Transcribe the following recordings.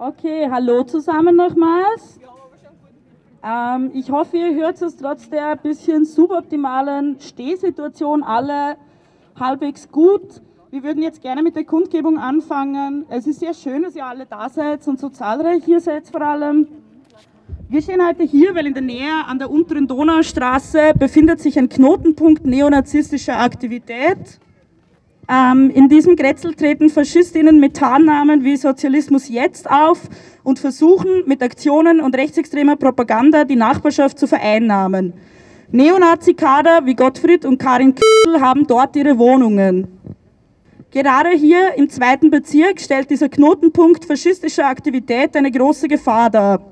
Okay, hallo zusammen nochmals. Ähm, ich hoffe, ihr hört es trotz der bisschen suboptimalen Stehsituation alle halbwegs gut. Wir würden jetzt gerne mit der Kundgebung anfangen. Es ist sehr schön, dass ihr alle da seid und so zahlreich hier seid vor allem. Wir stehen heute hier, weil in der Nähe an der unteren Donaustraße befindet sich ein Knotenpunkt neonazistischer Aktivität. Ähm, in diesem Grätzl treten Faschistinnen mit Tarnnamen wie Sozialismus jetzt auf und versuchen mit Aktionen und rechtsextremer Propaganda die Nachbarschaft zu vereinnahmen. Neonazi-Kader wie Gottfried und Karin Kiel haben dort ihre Wohnungen. Gerade hier im zweiten Bezirk stellt dieser Knotenpunkt faschistischer Aktivität eine große Gefahr dar.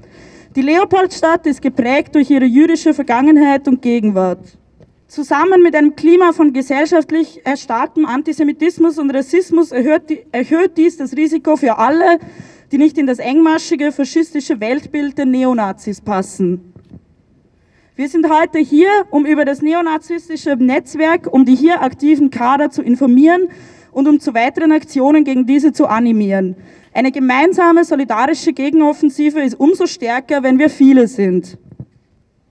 Die Leopoldstadt ist geprägt durch ihre jüdische Vergangenheit und Gegenwart. Zusammen mit einem Klima von gesellschaftlich erstarktem Antisemitismus und Rassismus erhöht, dies das Risiko für alle, die nicht in das engmaschige faschistische Weltbild der Neonazis passen. Wir sind heute hier, um über das neonazistische Netzwerk, um die hier aktiven Kader zu informieren und um zu weiteren Aktionen gegen diese zu animieren. Eine gemeinsame solidarische Gegenoffensive ist umso stärker, wenn wir viele sind.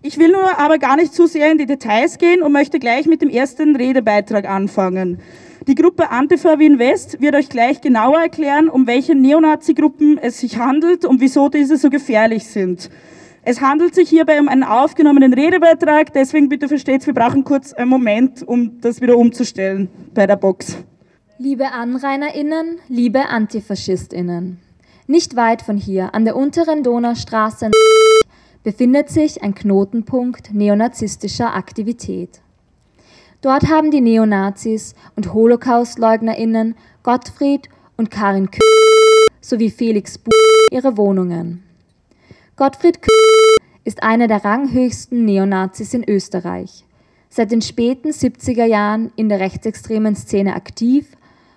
Ich will nur aber gar nicht zu sehr in die Details gehen und möchte gleich mit dem ersten Redebeitrag anfangen. Die Gruppe Antifa Wien West wird euch gleich genauer erklären, um welche Neonazi-Gruppen es sich handelt und wieso diese so gefährlich sind. Es handelt sich hierbei um einen aufgenommenen Redebeitrag, deswegen bitte versteht, wir brauchen kurz einen Moment, um das wieder umzustellen bei der Box. Liebe AnrainerInnen, liebe AntifaschistInnen, nicht weit von hier, an der unteren Donaustraße, befindet sich ein Knotenpunkt neonazistischer Aktivität. Dort haben die Neonazis und Holocaustleugnerinnen Gottfried und Karin K sowie Felix Bu ihre Wohnungen. Gottfried K ist einer der ranghöchsten Neonazis in Österreich, seit den späten 70er Jahren in der rechtsextremen Szene aktiv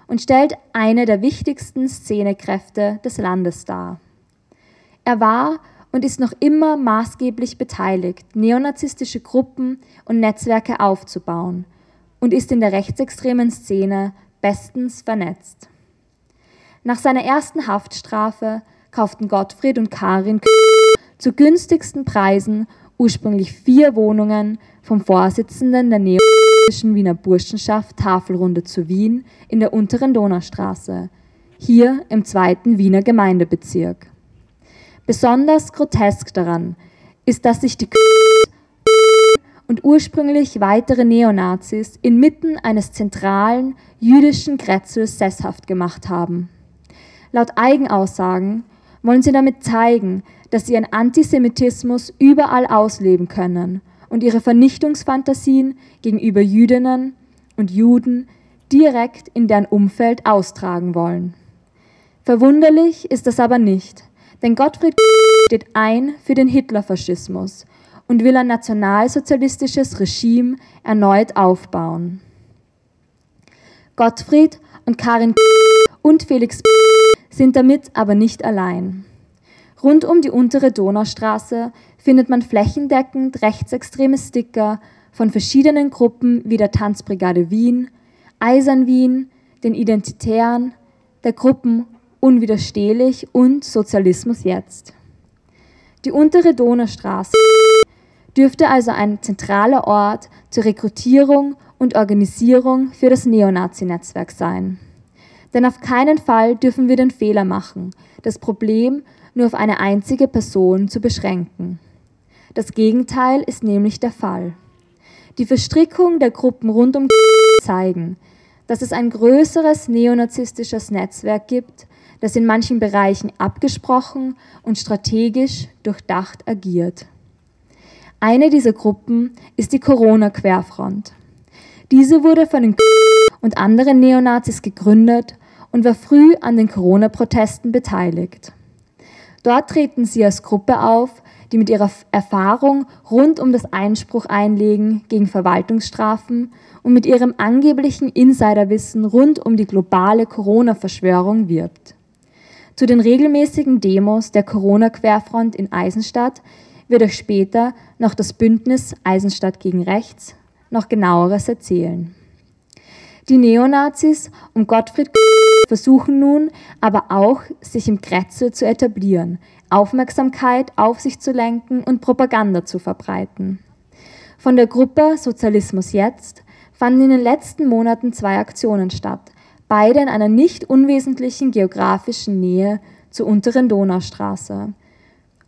und stellt eine der wichtigsten Szenekräfte des Landes dar. Er war und ist noch immer maßgeblich beteiligt, neonazistische Gruppen und Netzwerke aufzubauen und ist in der rechtsextremen Szene bestens vernetzt. Nach seiner ersten Haftstrafe kauften Gottfried und Karin zu günstigsten Preisen ursprünglich vier Wohnungen vom Vorsitzenden der Neo Wiener Burschenschaft Tafelrunde zu Wien in der unteren Donaustraße, hier im zweiten Wiener Gemeindebezirk. Besonders grotesk daran ist, dass sich die und ursprünglich weitere Neonazis inmitten eines zentralen jüdischen Kretzels sesshaft gemacht haben. Laut Eigenaussagen wollen sie damit zeigen, dass sie ihren Antisemitismus überall ausleben können und ihre Vernichtungsfantasien gegenüber Jüdinnen und Juden direkt in deren Umfeld austragen wollen. Verwunderlich ist das aber nicht, denn Gottfried steht ein für den Hitlerfaschismus und will ein nationalsozialistisches Regime erneut aufbauen. Gottfried und Karin und Felix sind damit aber nicht allein. Rund um die untere Donaustraße findet man flächendeckend rechtsextreme Sticker von verschiedenen Gruppen wie der Tanzbrigade Wien, Eisern Wien, den Identitären, der Gruppen Unwiderstehlich und Sozialismus jetzt. Die untere Donaustraße dürfte also ein zentraler Ort zur Rekrutierung und Organisierung für das Neonazi-Netzwerk sein. Denn auf keinen Fall dürfen wir den Fehler machen, das Problem nur auf eine einzige Person zu beschränken. Das Gegenteil ist nämlich der Fall. Die Verstrickung der Gruppen rund um zeigen, dass es ein größeres neonazistisches Netzwerk gibt, das in manchen Bereichen abgesprochen und strategisch durchdacht agiert. Eine dieser Gruppen ist die Corona-Querfront. Diese wurde von den und anderen Neonazis gegründet und war früh an den Corona-Protesten beteiligt. Dort treten sie als Gruppe auf, die mit ihrer Erfahrung rund um das Einspruch einlegen gegen Verwaltungsstrafen und mit ihrem angeblichen Insiderwissen rund um die globale Corona-Verschwörung wirbt. Zu den regelmäßigen Demos der Corona-Querfront in Eisenstadt wird euch später noch das Bündnis Eisenstadt gegen Rechts noch genaueres erzählen. Die Neonazis um Gottfried versuchen nun aber auch, sich im Kretzel zu etablieren, Aufmerksamkeit auf sich zu lenken und Propaganda zu verbreiten. Von der Gruppe Sozialismus jetzt fanden in den letzten Monaten zwei Aktionen statt, beide in einer nicht unwesentlichen geografischen Nähe zur unteren Donaustraße.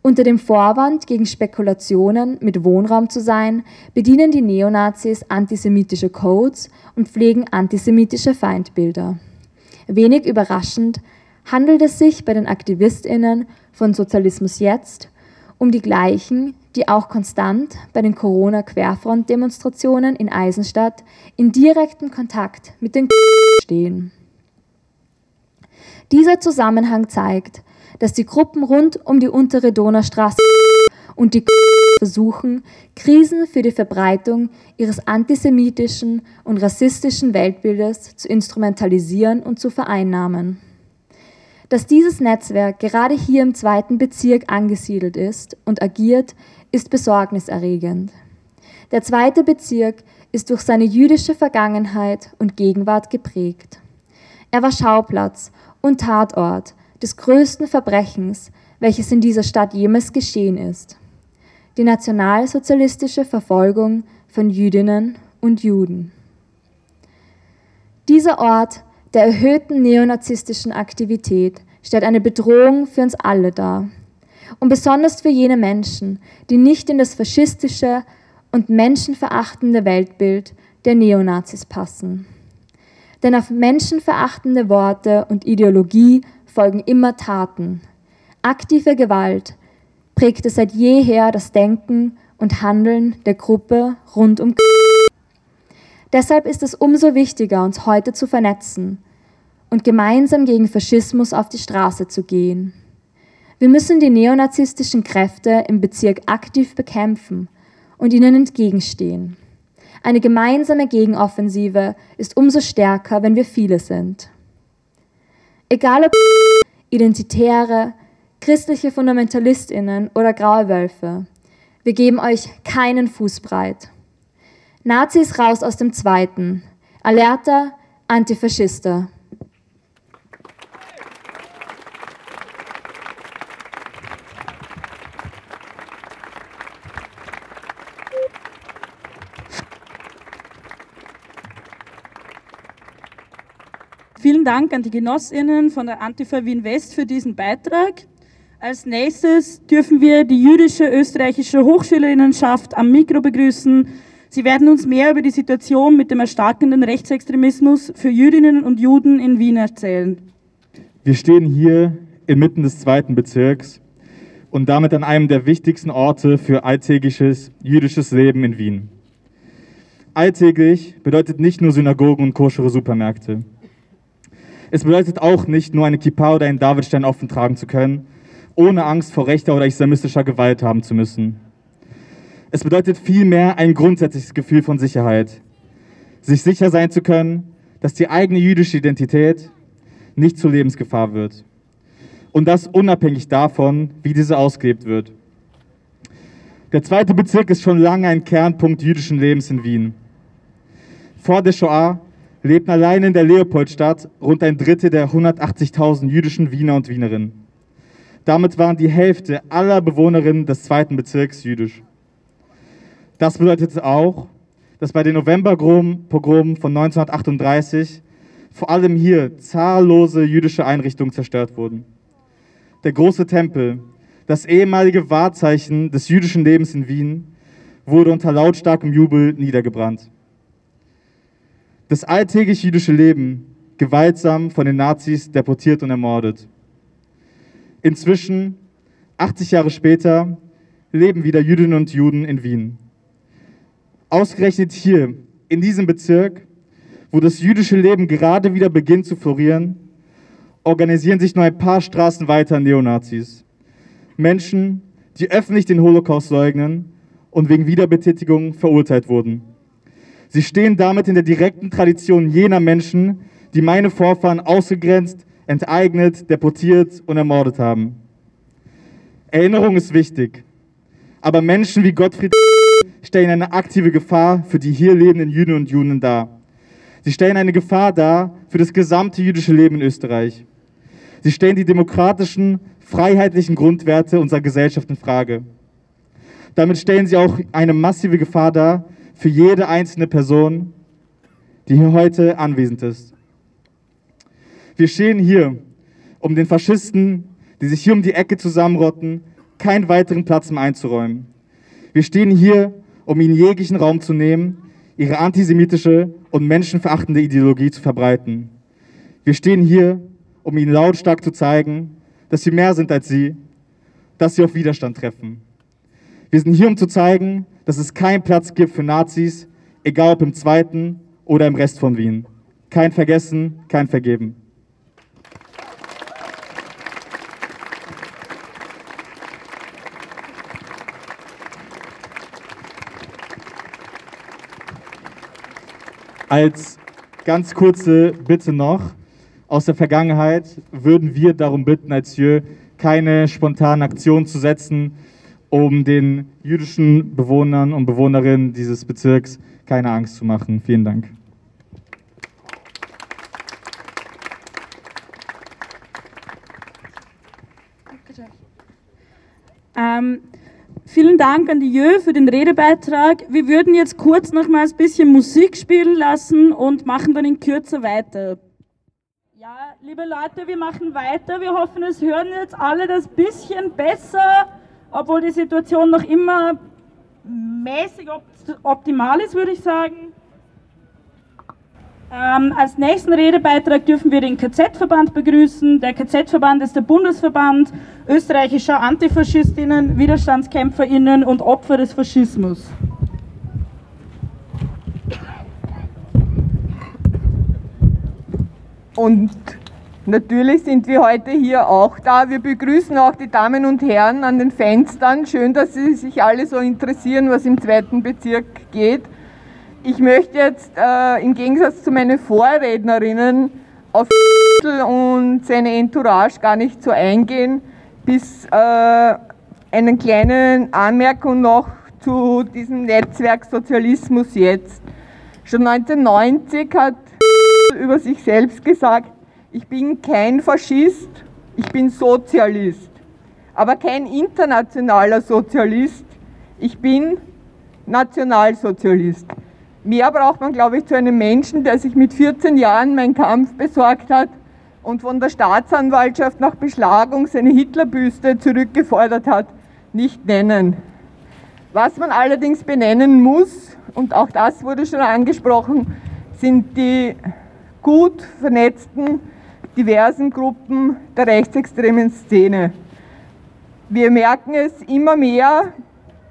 Unter dem Vorwand, gegen Spekulationen mit Wohnraum zu sein, bedienen die Neonazis antisemitische Codes und pflegen antisemitische Feindbilder. Wenig überraschend handelt es sich bei den Aktivistinnen von Sozialismus jetzt um die gleichen, die auch konstant bei den Corona-Querfront-Demonstrationen in Eisenstadt in direktem Kontakt mit den stehen. Dieser Zusammenhang zeigt, dass die Gruppen rund um die untere Donaustraße und die versuchen, Krisen für die Verbreitung ihres antisemitischen und rassistischen Weltbildes zu instrumentalisieren und zu vereinnahmen. Dass dieses Netzwerk gerade hier im zweiten Bezirk angesiedelt ist und agiert, ist besorgniserregend. Der zweite Bezirk ist durch seine jüdische Vergangenheit und Gegenwart geprägt. Er war Schauplatz und Tatort des größten Verbrechens, welches in dieser Stadt jemals geschehen ist. Die nationalsozialistische Verfolgung von Jüdinnen und Juden. Dieser Ort der erhöhten neonazistischen Aktivität stellt eine Bedrohung für uns alle dar. Und besonders für jene Menschen, die nicht in das faschistische und menschenverachtende Weltbild der Neonazis passen. Denn auf menschenverachtende Worte und Ideologie folgen immer Taten. Aktive Gewalt prägte seit jeher das Denken und Handeln der Gruppe rund um. Deshalb ist es umso wichtiger, uns heute zu vernetzen und gemeinsam gegen Faschismus auf die Straße zu gehen. Wir müssen die neonazistischen Kräfte im Bezirk aktiv bekämpfen und ihnen entgegenstehen. Eine gemeinsame Gegenoffensive ist umso stärker, wenn wir viele sind. Egal ob Identitäre, christliche Fundamentalistinnen oder graue Wölfe, wir geben euch keinen Fußbreit. Nazis raus aus dem Zweiten. Alerta, Antifaschister. Vielen Dank an die Genossinnen von der Antifa Wien West für diesen Beitrag. Als nächstes dürfen wir die jüdische österreichische Hochschülerinnenschaft am Mikro begrüßen. Sie werden uns mehr über die Situation mit dem erstarkenden Rechtsextremismus für Jüdinnen und Juden in Wien erzählen. Wir stehen hier inmitten des zweiten Bezirks und damit an einem der wichtigsten Orte für alltägliches jüdisches Leben in Wien. Alltäglich bedeutet nicht nur Synagogen und koschere Supermärkte. Es bedeutet auch nicht nur eine Kippa oder einen Davidstein offen tragen zu können, ohne Angst vor rechter oder islamistischer Gewalt haben zu müssen. Es bedeutet vielmehr ein grundsätzliches Gefühl von Sicherheit. Sich sicher sein zu können, dass die eigene jüdische Identität nicht zur Lebensgefahr wird. Und das unabhängig davon, wie diese ausgelebt wird. Der zweite Bezirk ist schon lange ein Kernpunkt jüdischen Lebens in Wien. Vor der Shoah lebten allein in der Leopoldstadt rund ein Drittel der 180.000 jüdischen Wiener und Wienerinnen. Damit waren die Hälfte aller Bewohnerinnen des zweiten Bezirks jüdisch. Das bedeutet auch, dass bei den Novemberpogromen von 1938 vor allem hier zahllose jüdische Einrichtungen zerstört wurden. Der große Tempel, das ehemalige Wahrzeichen des jüdischen Lebens in Wien, wurde unter lautstarkem Jubel niedergebrannt das alltägliche jüdische Leben gewaltsam von den Nazis deportiert und ermordet. Inzwischen, 80 Jahre später, leben wieder Jüdinnen und Juden in Wien. Ausgerechnet hier, in diesem Bezirk, wo das jüdische Leben gerade wieder beginnt zu florieren, organisieren sich nur ein paar Straßen weiter Neonazis. Menschen, die öffentlich den Holocaust leugnen und wegen Wiederbetätigung verurteilt wurden. Sie stehen damit in der direkten Tradition jener Menschen, die meine Vorfahren ausgegrenzt, enteignet, deportiert und ermordet haben. Erinnerung ist wichtig, aber Menschen wie Gottfried stellen eine aktive Gefahr für die hier lebenden Jüdinnen und Juden dar. Sie stellen eine Gefahr dar für das gesamte jüdische Leben in Österreich. Sie stellen die demokratischen, freiheitlichen Grundwerte unserer Gesellschaft in Frage. Damit stellen sie auch eine massive Gefahr dar für jede einzelne Person, die hier heute anwesend ist. Wir stehen hier, um den Faschisten, die sich hier um die Ecke zusammenrotten, keinen weiteren Platz mehr einzuräumen. Wir stehen hier, um ihnen jeglichen Raum zu nehmen, ihre antisemitische und menschenverachtende Ideologie zu verbreiten. Wir stehen hier, um ihnen lautstark zu zeigen, dass sie mehr sind als sie, dass sie auf Widerstand treffen. Wir sind hier, um zu zeigen, dass es keinen Platz gibt für Nazis, egal ob im zweiten oder im Rest von Wien. Kein Vergessen, kein Vergeben. Als ganz kurze Bitte noch, aus der Vergangenheit würden wir darum bitten, als Jö keine spontanen Aktionen zu setzen, um den jüdischen Bewohnern und Bewohnerinnen dieses Bezirks keine Angst zu machen. Vielen Dank. Ähm, vielen Dank an die Jö für den Redebeitrag. Wir würden jetzt kurz nochmals ein bisschen Musik spielen lassen und machen dann in Kürze weiter. Ja, liebe Leute, wir machen weiter. Wir hoffen, es hören jetzt alle das bisschen besser, obwohl die Situation noch immer mäßig optimal ist, würde ich sagen. Ähm, als nächsten Redebeitrag dürfen wir den KZ-Verband begrüßen. Der KZ-Verband ist der Bundesverband österreichischer Antifaschistinnen, Widerstandskämpferinnen und Opfer des Faschismus. Und natürlich sind wir heute hier auch da. Wir begrüßen auch die Damen und Herren an den Fenstern. Schön, dass Sie sich alle so interessieren, was im zweiten Bezirk geht. Ich möchte jetzt äh, im Gegensatz zu meinen Vorrednerinnen auf und seine Entourage gar nicht so eingehen, bis äh, einen kleinen Anmerkung noch zu diesem Netzwerk Sozialismus jetzt. Schon 1990 hat über sich selbst gesagt, ich bin kein Faschist, ich bin Sozialist, aber kein internationaler Sozialist, ich bin Nationalsozialist. Mehr braucht man, glaube ich, zu einem Menschen, der sich mit 14 Jahren meinen Kampf besorgt hat und von der Staatsanwaltschaft nach Beschlagung seine Hitlerbüste zurückgefordert hat, nicht nennen. Was man allerdings benennen muss, und auch das wurde schon angesprochen, sind die gut vernetzten, diversen Gruppen der rechtsextremen Szene. Wir merken es immer mehr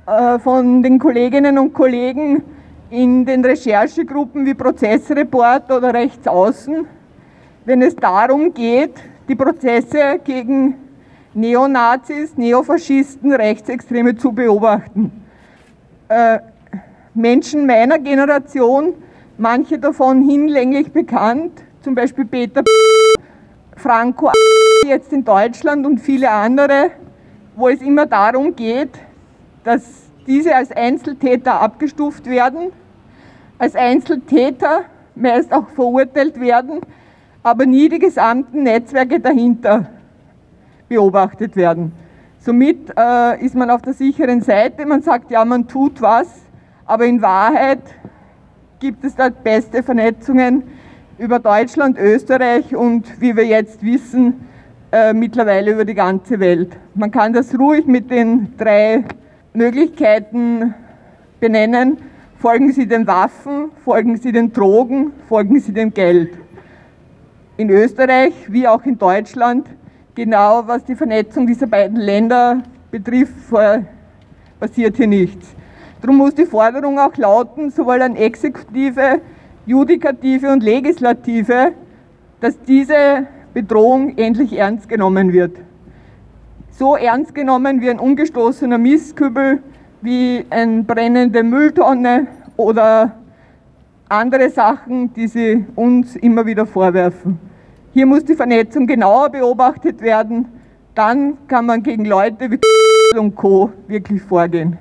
äh, von den Kolleginnen und Kollegen, in den Recherchegruppen wie Prozessreport oder Rechtsaußen, wenn es darum geht, die Prozesse gegen Neonazis, Neofaschisten, Rechtsextreme zu beobachten. Äh, Menschen meiner Generation, manche davon hinlänglich bekannt, zum Beispiel Peter Franco jetzt in Deutschland und viele andere, wo es immer darum geht, dass diese als Einzeltäter abgestuft werden als Einzeltäter meist auch verurteilt werden, aber nie die gesamten Netzwerke dahinter beobachtet werden. Somit äh, ist man auf der sicheren Seite, man sagt, ja, man tut was, aber in Wahrheit gibt es dort beste Vernetzungen über Deutschland, Österreich und wie wir jetzt wissen, äh, mittlerweile über die ganze Welt. Man kann das ruhig mit den drei Möglichkeiten benennen. Folgen Sie den Waffen, folgen Sie den Drogen, folgen Sie dem Geld. In Österreich wie auch in Deutschland, genau was die Vernetzung dieser beiden Länder betrifft, passiert hier nichts. Darum muss die Forderung auch lauten, sowohl an Exekutive, Judikative und Legislative, dass diese Bedrohung endlich ernst genommen wird. So ernst genommen wie ein umgestoßener Mistkübel, wie eine brennende Mülltonne oder andere Sachen, die sie uns immer wieder vorwerfen. Hier muss die Vernetzung genauer beobachtet werden, dann kann man gegen Leute wie und Co. wirklich vorgehen.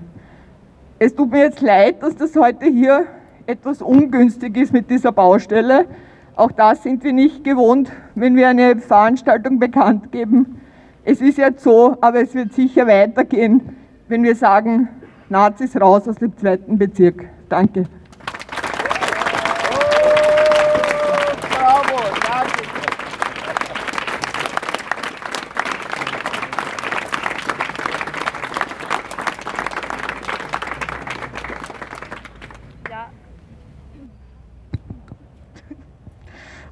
Es tut mir jetzt leid, dass das heute hier etwas ungünstig ist mit dieser Baustelle. Auch das sind wir nicht gewohnt, wenn wir eine Veranstaltung bekannt geben. Es ist jetzt so, aber es wird sicher weitergehen, wenn wir sagen, Nazis raus aus dem zweiten Bezirk. Danke.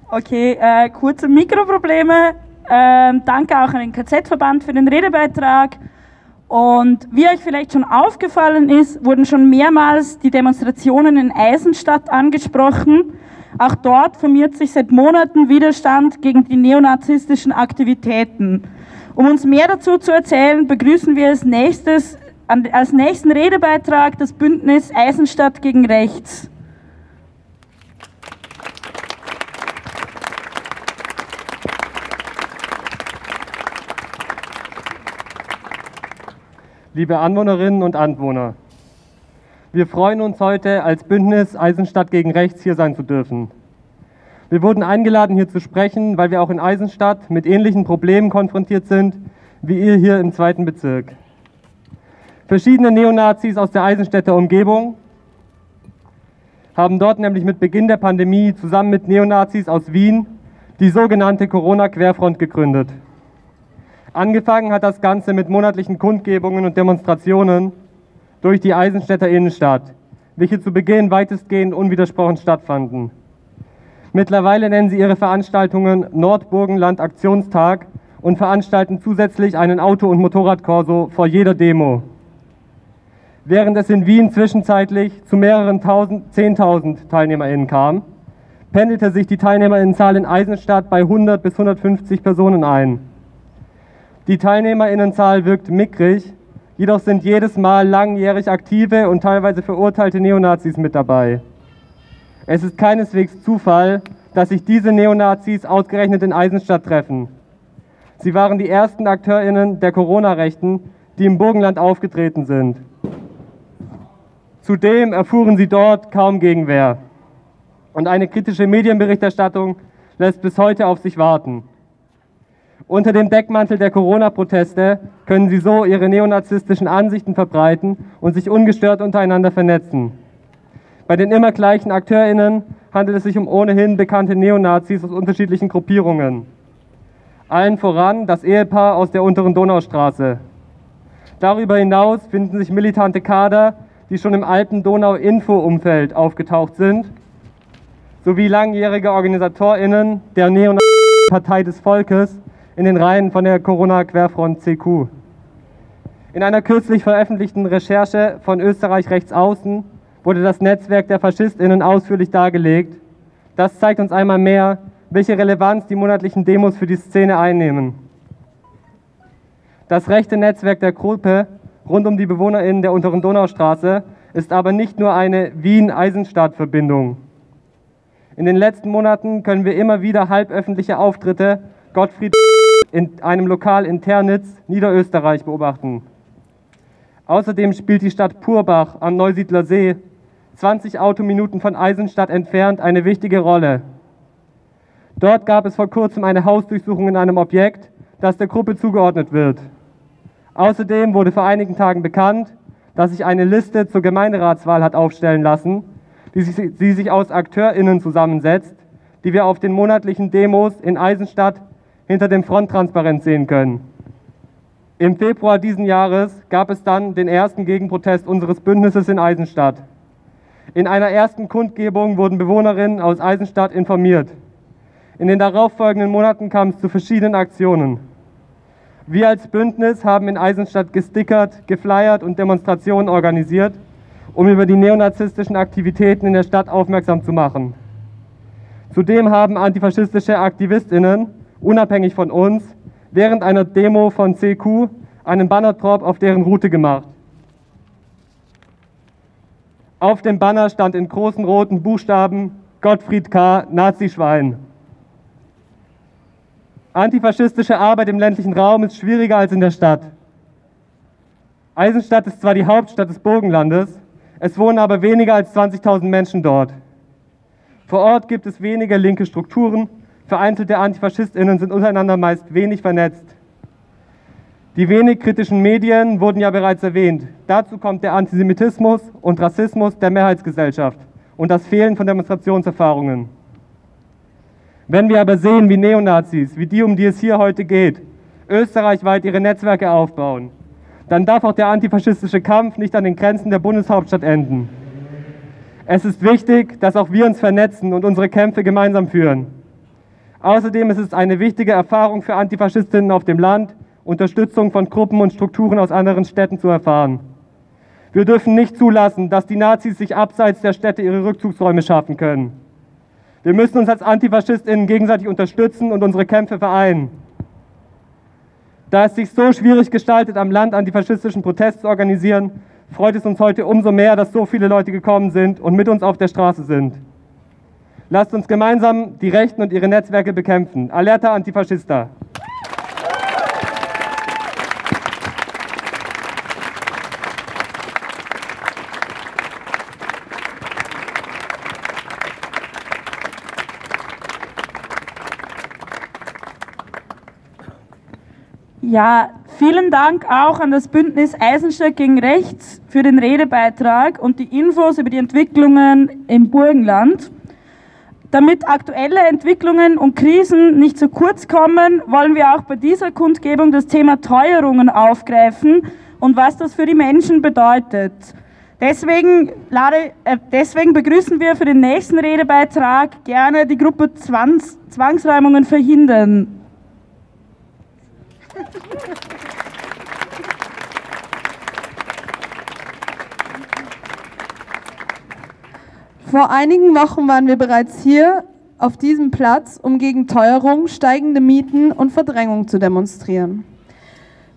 Okay, äh, kurze Mikroprobleme. Ähm, danke auch an den KZ-Verband für den Redebeitrag. Und wie euch vielleicht schon aufgefallen ist, wurden schon mehrmals die Demonstrationen in Eisenstadt angesprochen. Auch dort formiert sich seit Monaten Widerstand gegen die neonazistischen Aktivitäten. Um uns mehr dazu zu erzählen, begrüßen wir als nächstes als nächsten Redebeitrag das Bündnis Eisenstadt gegen Rechts. Liebe Anwohnerinnen und Anwohner. Wir freuen uns heute als Bündnis Eisenstadt gegen Rechts hier sein zu dürfen. Wir wurden eingeladen, hier zu sprechen, weil wir auch in Eisenstadt mit ähnlichen Problemen konfrontiert sind wie ihr hier im zweiten Bezirk. Verschiedene Neonazis aus der Eisenstädter Umgebung haben dort nämlich mit Beginn der Pandemie zusammen mit Neonazis aus Wien die sogenannte Corona-Querfront gegründet. Angefangen hat das Ganze mit monatlichen Kundgebungen und Demonstrationen durch die Eisenstädter Innenstadt, welche zu Beginn weitestgehend unwidersprochen stattfanden. Mittlerweile nennen sie ihre Veranstaltungen Nordburgenland Aktionstag und veranstalten zusätzlich einen Auto- und Motorradkorso vor jeder Demo. Während es in Wien zwischenzeitlich zu mehreren tausend, zehntausend TeilnehmerInnen kam, pendelte sich die TeilnehmerInnenzahl in Eisenstadt bei 100 bis 150 Personen ein. Die Teilnehmerinnenzahl wirkt mickrig, jedoch sind jedes Mal langjährig aktive und teilweise verurteilte Neonazis mit dabei. Es ist keineswegs Zufall, dass sich diese Neonazis ausgerechnet in Eisenstadt treffen. Sie waren die ersten AkteurInnen der Corona-Rechten, die im Burgenland aufgetreten sind. Zudem erfuhren sie dort kaum Gegenwehr. Und eine kritische Medienberichterstattung lässt bis heute auf sich warten. Unter dem Deckmantel der Corona-Proteste können sie so ihre neonazistischen Ansichten verbreiten und sich ungestört untereinander vernetzen. Bei den immer gleichen AkteurInnen handelt es sich um ohnehin bekannte Neonazis aus unterschiedlichen Gruppierungen. Allen voran das Ehepaar aus der unteren Donaustraße. Darüber hinaus finden sich militante Kader, die schon im alten Donau-Info-Umfeld aufgetaucht sind, sowie langjährige OrganisatorInnen der Neonazi-Partei des Volkes, in den Reihen von der Corona-Querfront CQ. In einer kürzlich veröffentlichten Recherche von Österreich Rechtsaußen wurde das Netzwerk der FaschistInnen ausführlich dargelegt. Das zeigt uns einmal mehr, welche Relevanz die monatlichen Demos für die Szene einnehmen. Das rechte Netzwerk der Gruppe rund um die BewohnerInnen der unteren Donaustraße ist aber nicht nur eine Wien-Eisenstadt-Verbindung. In den letzten Monaten können wir immer wieder halböffentliche Auftritte Gottfried in einem Lokal in Ternitz, Niederösterreich, beobachten. Außerdem spielt die Stadt Purbach am Neusiedler See, 20 Autominuten von Eisenstadt entfernt, eine wichtige Rolle. Dort gab es vor kurzem eine Hausdurchsuchung in einem Objekt, das der Gruppe zugeordnet wird. Außerdem wurde vor einigen Tagen bekannt, dass sich eine Liste zur Gemeinderatswahl hat aufstellen lassen, die sich, die sich aus AkteurInnen zusammensetzt, die wir auf den monatlichen Demos in Eisenstadt hinter dem Fronttransparent sehen können. Im Februar diesen Jahres gab es dann den ersten Gegenprotest unseres Bündnisses in Eisenstadt. In einer ersten Kundgebung wurden Bewohnerinnen aus Eisenstadt informiert. In den darauffolgenden Monaten kam es zu verschiedenen Aktionen. Wir als Bündnis haben in Eisenstadt gestickert, geflyert und Demonstrationen organisiert, um über die neonazistischen Aktivitäten in der Stadt aufmerksam zu machen. Zudem haben antifaschistische Aktivistinnen unabhängig von uns, während einer Demo von CQ einen Bannertrop auf deren Route gemacht. Auf dem Banner stand in großen roten Buchstaben Gottfried K. Nazischwein. Antifaschistische Arbeit im ländlichen Raum ist schwieriger als in der Stadt. Eisenstadt ist zwar die Hauptstadt des Burgenlandes, Es wohnen aber weniger als 20.000 Menschen dort. Vor Ort gibt es weniger linke Strukturen, vereinzelte Antifaschistinnen sind untereinander meist wenig vernetzt. Die wenig kritischen Medien wurden ja bereits erwähnt. Dazu kommt der Antisemitismus und Rassismus der Mehrheitsgesellschaft und das Fehlen von Demonstrationserfahrungen. Wenn wir aber sehen, wie Neonazis, wie die, um die es hier heute geht, österreichweit ihre Netzwerke aufbauen, dann darf auch der antifaschistische Kampf nicht an den Grenzen der Bundeshauptstadt enden. Es ist wichtig, dass auch wir uns vernetzen und unsere Kämpfe gemeinsam führen. Außerdem ist es eine wichtige Erfahrung für Antifaschistinnen auf dem Land, Unterstützung von Gruppen und Strukturen aus anderen Städten zu erfahren. Wir dürfen nicht zulassen, dass die Nazis sich abseits der Städte ihre Rückzugsräume schaffen können. Wir müssen uns als Antifaschistinnen gegenseitig unterstützen und unsere Kämpfe vereinen. Da es sich so schwierig gestaltet, am Land antifaschistischen Protest zu organisieren, freut es uns heute umso mehr, dass so viele Leute gekommen sind und mit uns auf der Straße sind. Lasst uns gemeinsam die Rechten und ihre Netzwerke bekämpfen. Alerta Antifaschista! Ja, vielen Dank auch an das Bündnis Eisenstadt gegen Rechts für den Redebeitrag und die Infos über die Entwicklungen im Burgenland. Damit aktuelle Entwicklungen und Krisen nicht zu kurz kommen, wollen wir auch bei dieser Kundgebung das Thema Teuerungen aufgreifen und was das für die Menschen bedeutet. Deswegen, lade, äh, deswegen begrüßen wir für den nächsten Redebeitrag gerne die Gruppe Zwangs Zwangsräumungen verhindern. Vor einigen Wochen waren wir bereits hier auf diesem Platz, um gegen Teuerung, steigende Mieten und Verdrängung zu demonstrieren.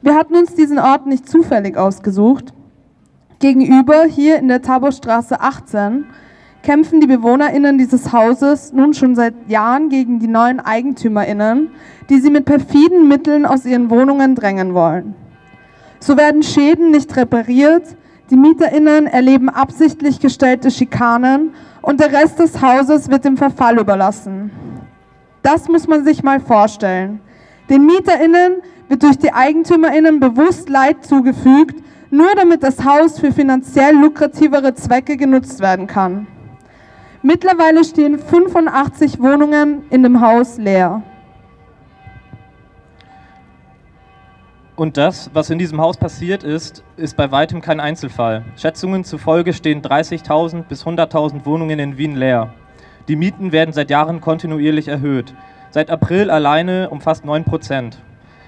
Wir hatten uns diesen Ort nicht zufällig ausgesucht. Gegenüber, hier in der Taborstraße 18, kämpfen die BewohnerInnen dieses Hauses nun schon seit Jahren gegen die neuen EigentümerInnen, die sie mit perfiden Mitteln aus ihren Wohnungen drängen wollen. So werden Schäden nicht repariert, die MieterInnen erleben absichtlich gestellte Schikanen und der Rest des Hauses wird dem Verfall überlassen. Das muss man sich mal vorstellen. Den MieterInnen wird durch die EigentümerInnen bewusst Leid zugefügt, nur damit das Haus für finanziell lukrativere Zwecke genutzt werden kann. Mittlerweile stehen 85 Wohnungen in dem Haus leer. Und das, was in diesem Haus passiert ist, ist bei weitem kein Einzelfall. Schätzungen zufolge stehen 30.000 bis 100.000 Wohnungen in Wien leer. Die Mieten werden seit Jahren kontinuierlich erhöht. Seit April alleine um fast 9 Prozent.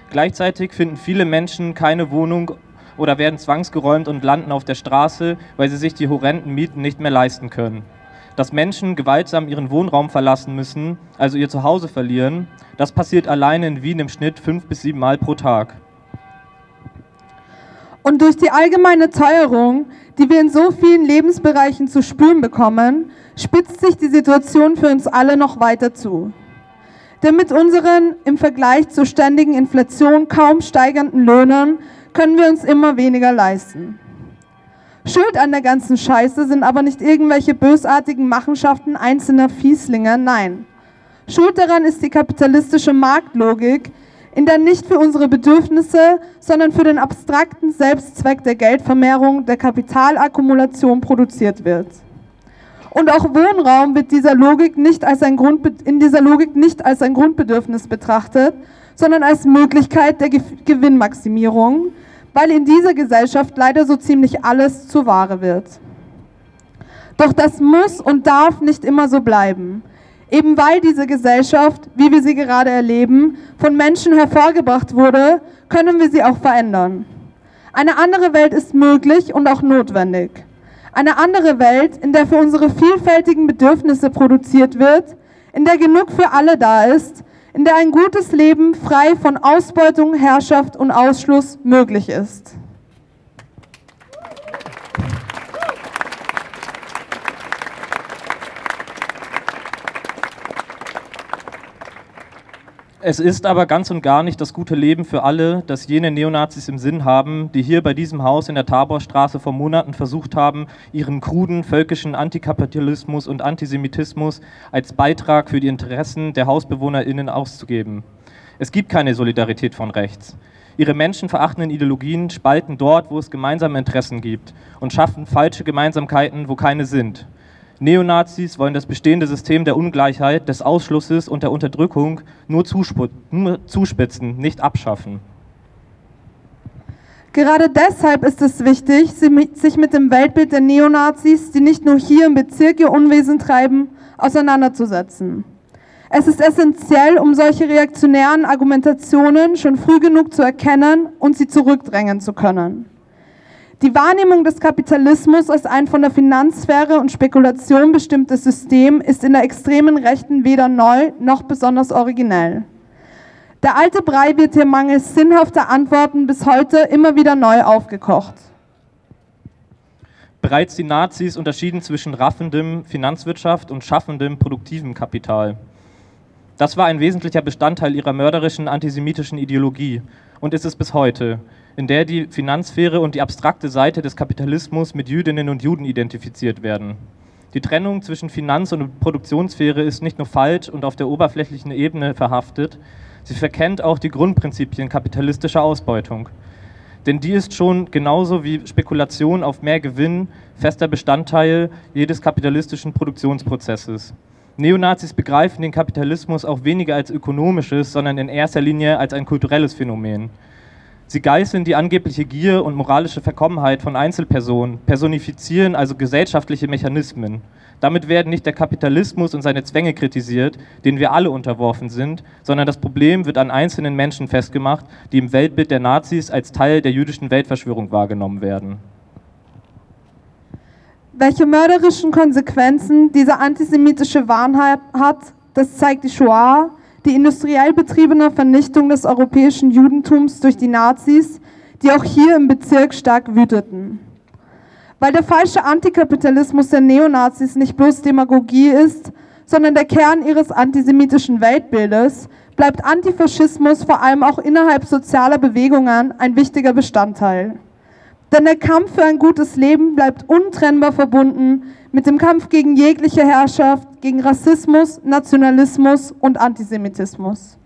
Gleichzeitig finden viele Menschen keine Wohnung oder werden zwangsgeräumt und landen auf der Straße, weil sie sich die horrenden Mieten nicht mehr leisten können. Dass Menschen gewaltsam ihren Wohnraum verlassen müssen, also ihr Zuhause verlieren, das passiert alleine in Wien im Schnitt fünf bis sieben Mal pro Tag. Und durch die allgemeine Teuerung, die wir in so vielen Lebensbereichen zu spüren bekommen, spitzt sich die Situation für uns alle noch weiter zu. Denn mit unseren im Vergleich zur ständigen Inflation kaum steigenden Löhnen können wir uns immer weniger leisten. Schuld an der ganzen Scheiße sind aber nicht irgendwelche bösartigen Machenschaften einzelner Fieslinge, nein. Schuld daran ist die kapitalistische Marktlogik, in der nicht für unsere Bedürfnisse, sondern für den abstrakten Selbstzweck der Geldvermehrung, der Kapitalakkumulation produziert wird. Und auch Wohnraum wird dieser Logik nicht als ein in dieser Logik nicht als ein Grundbedürfnis betrachtet, sondern als Möglichkeit der Gewinnmaximierung, weil in dieser Gesellschaft leider so ziemlich alles zur Ware wird. Doch das muss und darf nicht immer so bleiben. Eben weil diese Gesellschaft, wie wir sie gerade erleben, von Menschen hervorgebracht wurde, können wir sie auch verändern. Eine andere Welt ist möglich und auch notwendig. Eine andere Welt, in der für unsere vielfältigen Bedürfnisse produziert wird, in der genug für alle da ist, in der ein gutes Leben frei von Ausbeutung, Herrschaft und Ausschluss möglich ist. Es ist aber ganz und gar nicht das gute Leben für alle, das jene Neonazis im Sinn haben, die hier bei diesem Haus in der Taborstraße vor Monaten versucht haben, ihren kruden völkischen Antikapitalismus und Antisemitismus als Beitrag für die Interessen der HausbewohnerInnen auszugeben. Es gibt keine Solidarität von rechts. Ihre menschenverachtenden Ideologien spalten dort, wo es gemeinsame Interessen gibt und schaffen falsche Gemeinsamkeiten, wo keine sind. Neonazis wollen das bestehende System der Ungleichheit, des Ausschlusses und der Unterdrückung nur, nur zuspitzen, nicht abschaffen. Gerade deshalb ist es wichtig, sich mit dem Weltbild der Neonazis, die nicht nur hier im Bezirk ihr Unwesen treiben, auseinanderzusetzen. Es ist essentiell, um solche reaktionären Argumentationen schon früh genug zu erkennen und sie zurückdrängen zu können. Die Wahrnehmung des Kapitalismus als ein von der Finanzsphäre und Spekulation bestimmtes System ist in der extremen Rechten weder neu noch besonders originell. Der alte Brei wird hier mangels sinnhafter Antworten bis heute immer wieder neu aufgekocht. Bereits die Nazis unterschieden zwischen raffendem Finanzwirtschaft und schaffendem produktivem Kapital. Das war ein wesentlicher Bestandteil ihrer mörderischen antisemitischen Ideologie und ist es bis heute in der die Finanzsphäre und die abstrakte Seite des Kapitalismus mit Jüdinnen und Juden identifiziert werden. Die Trennung zwischen Finanz- und Produktionssphäre ist nicht nur falsch und auf der oberflächlichen Ebene verhaftet, sie verkennt auch die Grundprinzipien kapitalistischer Ausbeutung. Denn die ist schon genauso wie Spekulation auf mehr Gewinn fester Bestandteil jedes kapitalistischen Produktionsprozesses. Neonazis begreifen den Kapitalismus auch weniger als ökonomisches, sondern in erster Linie als ein kulturelles Phänomen. Sie geißeln die angebliche Gier und moralische Verkommenheit von Einzelpersonen, personifizieren also gesellschaftliche Mechanismen. Damit werden nicht der Kapitalismus und seine Zwänge kritisiert, denen wir alle unterworfen sind, sondern das Problem wird an einzelnen Menschen festgemacht, die im Weltbild der Nazis als Teil der jüdischen Weltverschwörung wahrgenommen werden. Welche mörderischen Konsequenzen dieser antisemitische Wahn hat, das zeigt die Shoah, die industriell betriebene Vernichtung des europäischen Judentums durch die Nazis, die auch hier im Bezirk stark wüteten. Weil der falsche Antikapitalismus der Neonazis nicht bloß Demagogie ist, sondern der Kern ihres antisemitischen Weltbildes, bleibt Antifaschismus vor allem auch innerhalb sozialer Bewegungen ein wichtiger Bestandteil. Denn der Kampf für ein gutes Leben bleibt untrennbar verbunden mit dem Kampf gegen jegliche Herrschaft, gegen Rassismus, Nationalismus und Antisemitismus.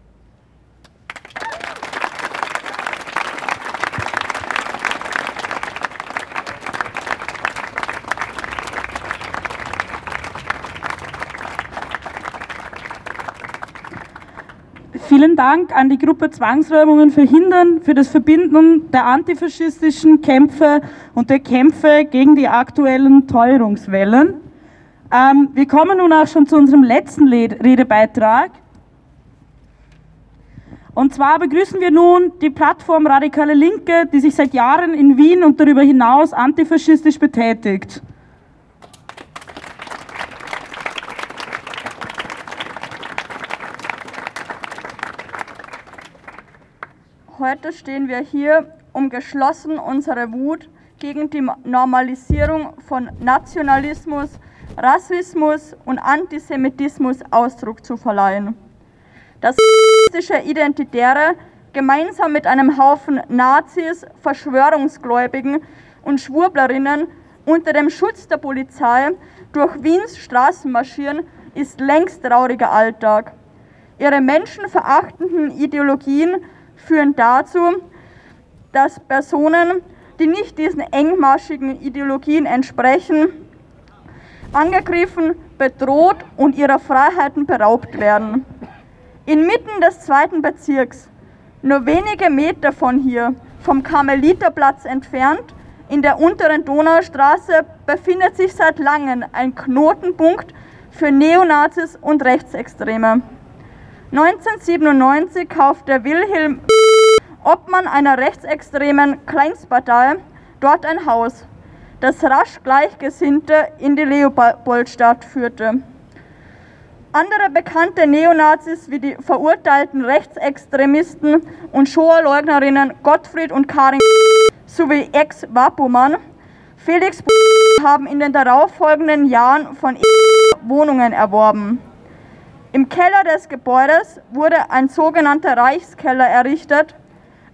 Vielen Dank an die Gruppe Zwangsräumungen verhindern für das Verbinden der antifaschistischen Kämpfe und der Kämpfe gegen die aktuellen Teuerungswellen. Ähm, wir kommen nun auch schon zu unserem letzten Redebeitrag. Und zwar begrüßen wir nun die Plattform Radikale Linke, die sich seit Jahren in Wien und darüber hinaus antifaschistisch betätigt. Heute stehen wir hier, um geschlossen unsere Wut gegen die Normalisierung von Nationalismus, Rassismus und Antisemitismus Ausdruck zu verleihen. Das Identitäre gemeinsam mit einem Haufen Nazis, Verschwörungsgläubigen und Schwurblerinnen unter dem Schutz der Polizei durch Wiens Straßen marschieren, ist längst trauriger Alltag. Ihre menschenverachtenden Ideologien führen dazu, dass Personen, die nicht diesen engmaschigen Ideologien entsprechen, angegriffen, bedroht und ihrer Freiheiten beraubt werden. Inmitten des zweiten Bezirks, nur wenige Meter von hier, vom Karmeliterplatz entfernt, in der unteren Donaustraße, befindet sich seit langem ein Knotenpunkt für Neonazis und Rechtsextreme. 1997 kaufte Wilhelm Obmann einer rechtsextremen Kleinstpartei dort ein Haus, das rasch Gleichgesinnte in die Leopoldstadt führte. Andere bekannte Neonazis wie die verurteilten Rechtsextremisten und Shoah-Leugnerinnen Gottfried und Karin sowie Ex-Wapumann Felix haben in den darauffolgenden Jahren von Wohnungen erworben. Im Keller des Gebäudes wurde ein sogenannter Reichskeller errichtet,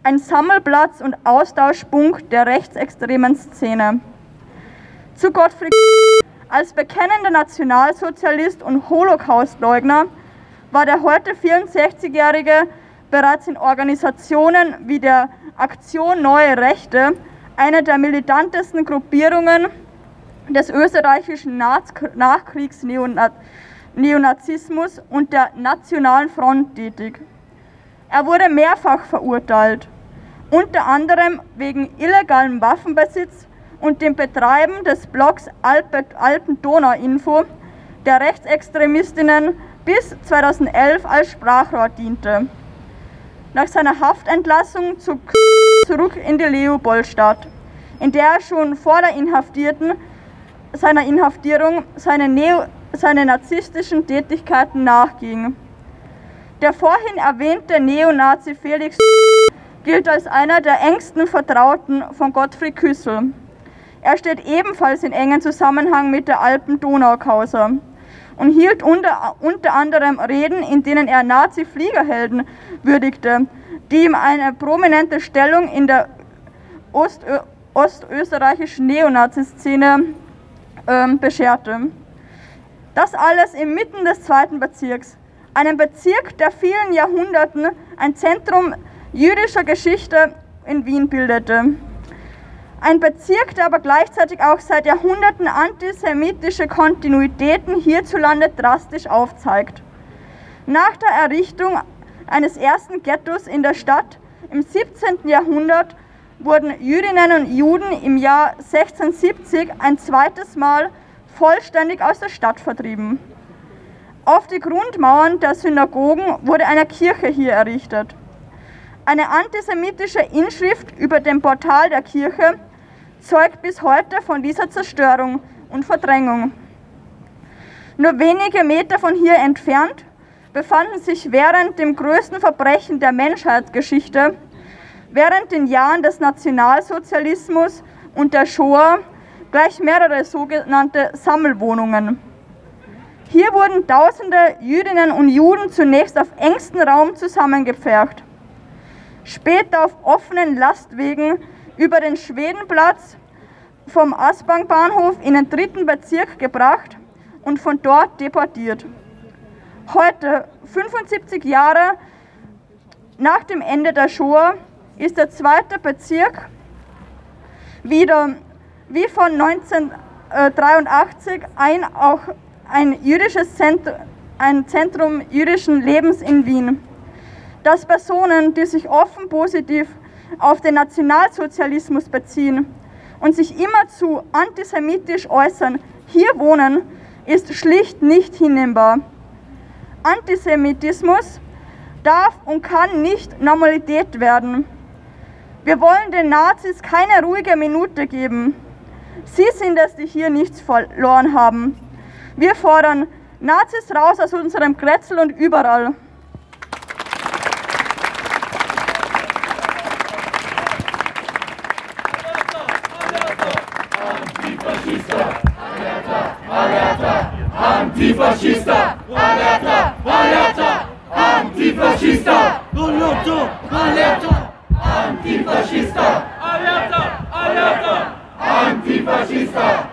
ein Sammelplatz und Austauschpunkt der rechtsextremen Szene. Zu Gottfried als bekennender Nationalsozialist und Holocaustleugner war der heute 64-Jährige bereits in Organisationen wie der Aktion Neue Rechte, eine der militantesten Gruppierungen des österreichischen Nachkriegsneonazismus und der Nationalen Front tätig. Er wurde mehrfach verurteilt, unter anderem wegen illegalem Waffenbesitz und dem Betreiben des Blogs Alpen-Donau-Info, der Rechtsextremistinnen bis 2011 als Sprachrohr diente. Nach seiner Haftentlassung zog zurück in die Leopoldstadt, in der er schon vor der Inhaftierten, seiner Inhaftierung seine, Neo, seine narzisstischen Tätigkeiten nachging. Der vorhin erwähnte Neonazi Felix gilt als einer der engsten Vertrauten von Gottfried Küssel. Er steht ebenfalls in engen Zusammenhang mit der Alpen-Donau-Causa und hielt unter, unter anderem Reden, in denen er Nazi-Fliegerhelden würdigte, die ihm eine prominente Stellung in der Ostö ostösterreichischen Neonazi-Szene ähm, bescherte. Das alles inmitten des zweiten Bezirks, einem Bezirk, der vielen Jahrhunderten ein Zentrum jüdischer Geschichte in Wien bildete. Ein Bezirk, der aber gleichzeitig auch seit Jahrhunderten antisemitische Kontinuitäten hierzulande drastisch aufzeigt. Nach der Errichtung eines ersten Ghettos in der Stadt im 17. Jahrhundert wurden Jüdinnen und Juden im Jahr 1670 ein zweites Mal vollständig aus der Stadt vertrieben. Auf die Grundmauern der Synagogen wurde eine Kirche hier errichtet. Eine antisemitische Inschrift über dem Portal der Kirche zeugt bis heute von dieser Zerstörung und Verdrängung. Nur wenige Meter von hier entfernt befanden sich während dem größten Verbrechen der Menschheitsgeschichte, während den Jahren des Nationalsozialismus und der Shoah, gleich mehrere sogenannte Sammelwohnungen. Hier wurden tausende Jüdinnen und Juden zunächst auf engstem Raum zusammengepfercht. Später auf offenen Lastwegen über den Schwedenplatz vom Aspang-Bahnhof in den dritten Bezirk gebracht und von dort deportiert. Heute, 75 Jahre nach dem Ende der Shoah, ist der zweite Bezirk wieder wie von 1983 ein, auch ein jüdisches Zentrum, ein Zentrum jüdischen Lebens in Wien, das Personen, die sich offen positiv auf den Nationalsozialismus beziehen und sich immerzu antisemitisch äußern, hier wohnen, ist schlicht nicht hinnehmbar. Antisemitismus darf und kann nicht Normalität werden. Wir wollen den Nazis keine ruhige Minute geben. Sie sind es, die hier nichts verloren haben. Wir fordern Nazis raus aus unserem Kretzel und überall. Antifascista! Alerta! Alerta! Antifascista! Alerta! Alerta! Antifascista! Alerta! Alerta! Antifascista!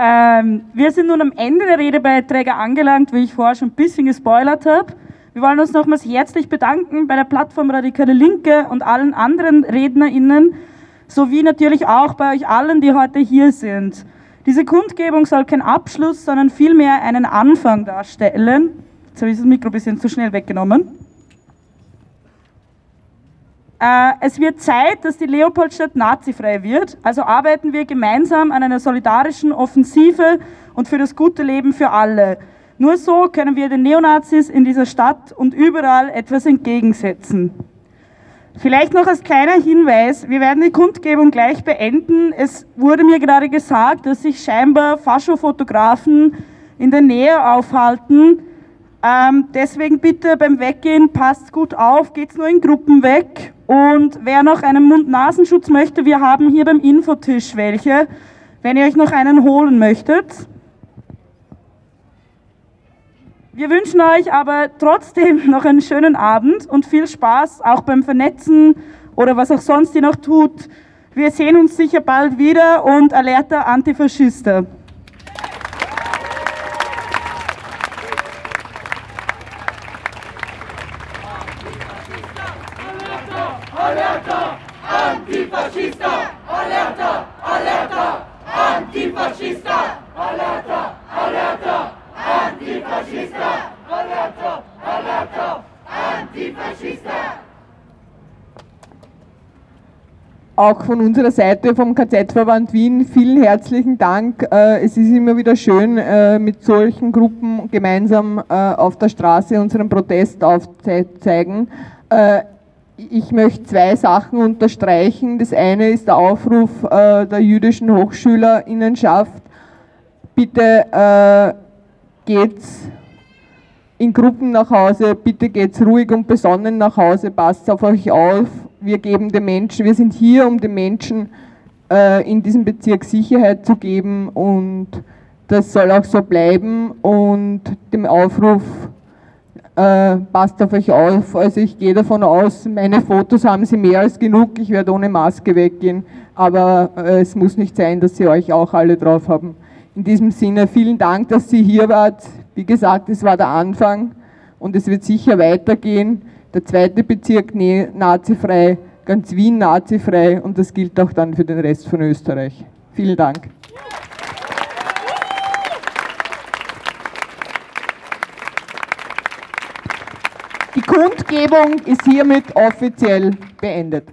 Ähm, wir sind nun am Ende der Redebeiträge angelangt, wie ich vorher schon ein bisschen gespoilert habe. Wir wollen uns nochmals herzlich bedanken bei der Plattform Radikale Linke und allen anderen RednerInnen, sowie natürlich auch bei euch allen, die heute hier sind. Diese Kundgebung soll kein Abschluss, sondern vielmehr einen Anfang darstellen. Jetzt habe ich das Mikro ein bisschen zu schnell weggenommen. Äh, es wird Zeit, dass die Leopoldstadt nazifrei wird, also arbeiten wir gemeinsam an einer solidarischen Offensive und für das gute Leben für alle. Nur so können wir den Neonazis in dieser Stadt und überall etwas entgegensetzen. Vielleicht noch als kleiner Hinweis, wir werden die Kundgebung gleich beenden. Es wurde mir gerade gesagt, dass sich scheinbar Faschofotografen in der Nähe aufhalten. Ähm, deswegen bitte beim Weggehen passt gut auf, geht's nur in Gruppen weg. Und wer noch einen Mund-Nasenschutz möchte, wir haben hier beim Infotisch welche. wenn ihr euch noch einen holen möchtet. Wir wünschen euch aber trotzdem noch einen schönen Abend und viel Spaß auch beim Vernetzen oder was auch sonst ihr noch tut. Wir sehen uns sicher bald wieder und Alerta Antifaschista. Alerta! Antifascista! Alerta! Alerta! Antifascista! Alerta! Alerta! Antifascista! Alerta! Alerta! Antifascista! Auch von unserer Seite vom KZ-Verband Wien vielen herzlichen Dank. Äh, Es ist immer wieder schön, äh, mit solchen Gruppen gemeinsam äh, auf der Straße unseren Protest aufzuzeigen. Ich möchte zwei Sachen unterstreichen. Das eine ist der Aufruf der jüdischen Hochschülerinnenschaft. Bitte geht's in Gruppen nach Hause, bitte geht's ruhig und besonnen nach Hause, passt auf euch auf. Wir geben den Menschen, wir sind hier, um den Menschen äh, in diesem Bezirk Sicherheit zu geben und das soll auch so bleiben und dem Aufruf äh, passt auf euch auf. Also ich gehe davon aus, meine Fotos haben sie mehr als genug. Ich werde ohne Maske weggehen, aber äh, es muss nicht sein, dass sie euch auch alle drauf haben. In diesem Sinne vielen Dank, dass Sie hier wart. Wie gesagt, es war der Anfang und es wird sicher weitergehen. Der zweite Bezirk nazifrei, ganz Wien nazifrei und das gilt auch dann für den Rest von Österreich. Vielen Dank. Die Kundgebung ist hiermit offiziell beendet.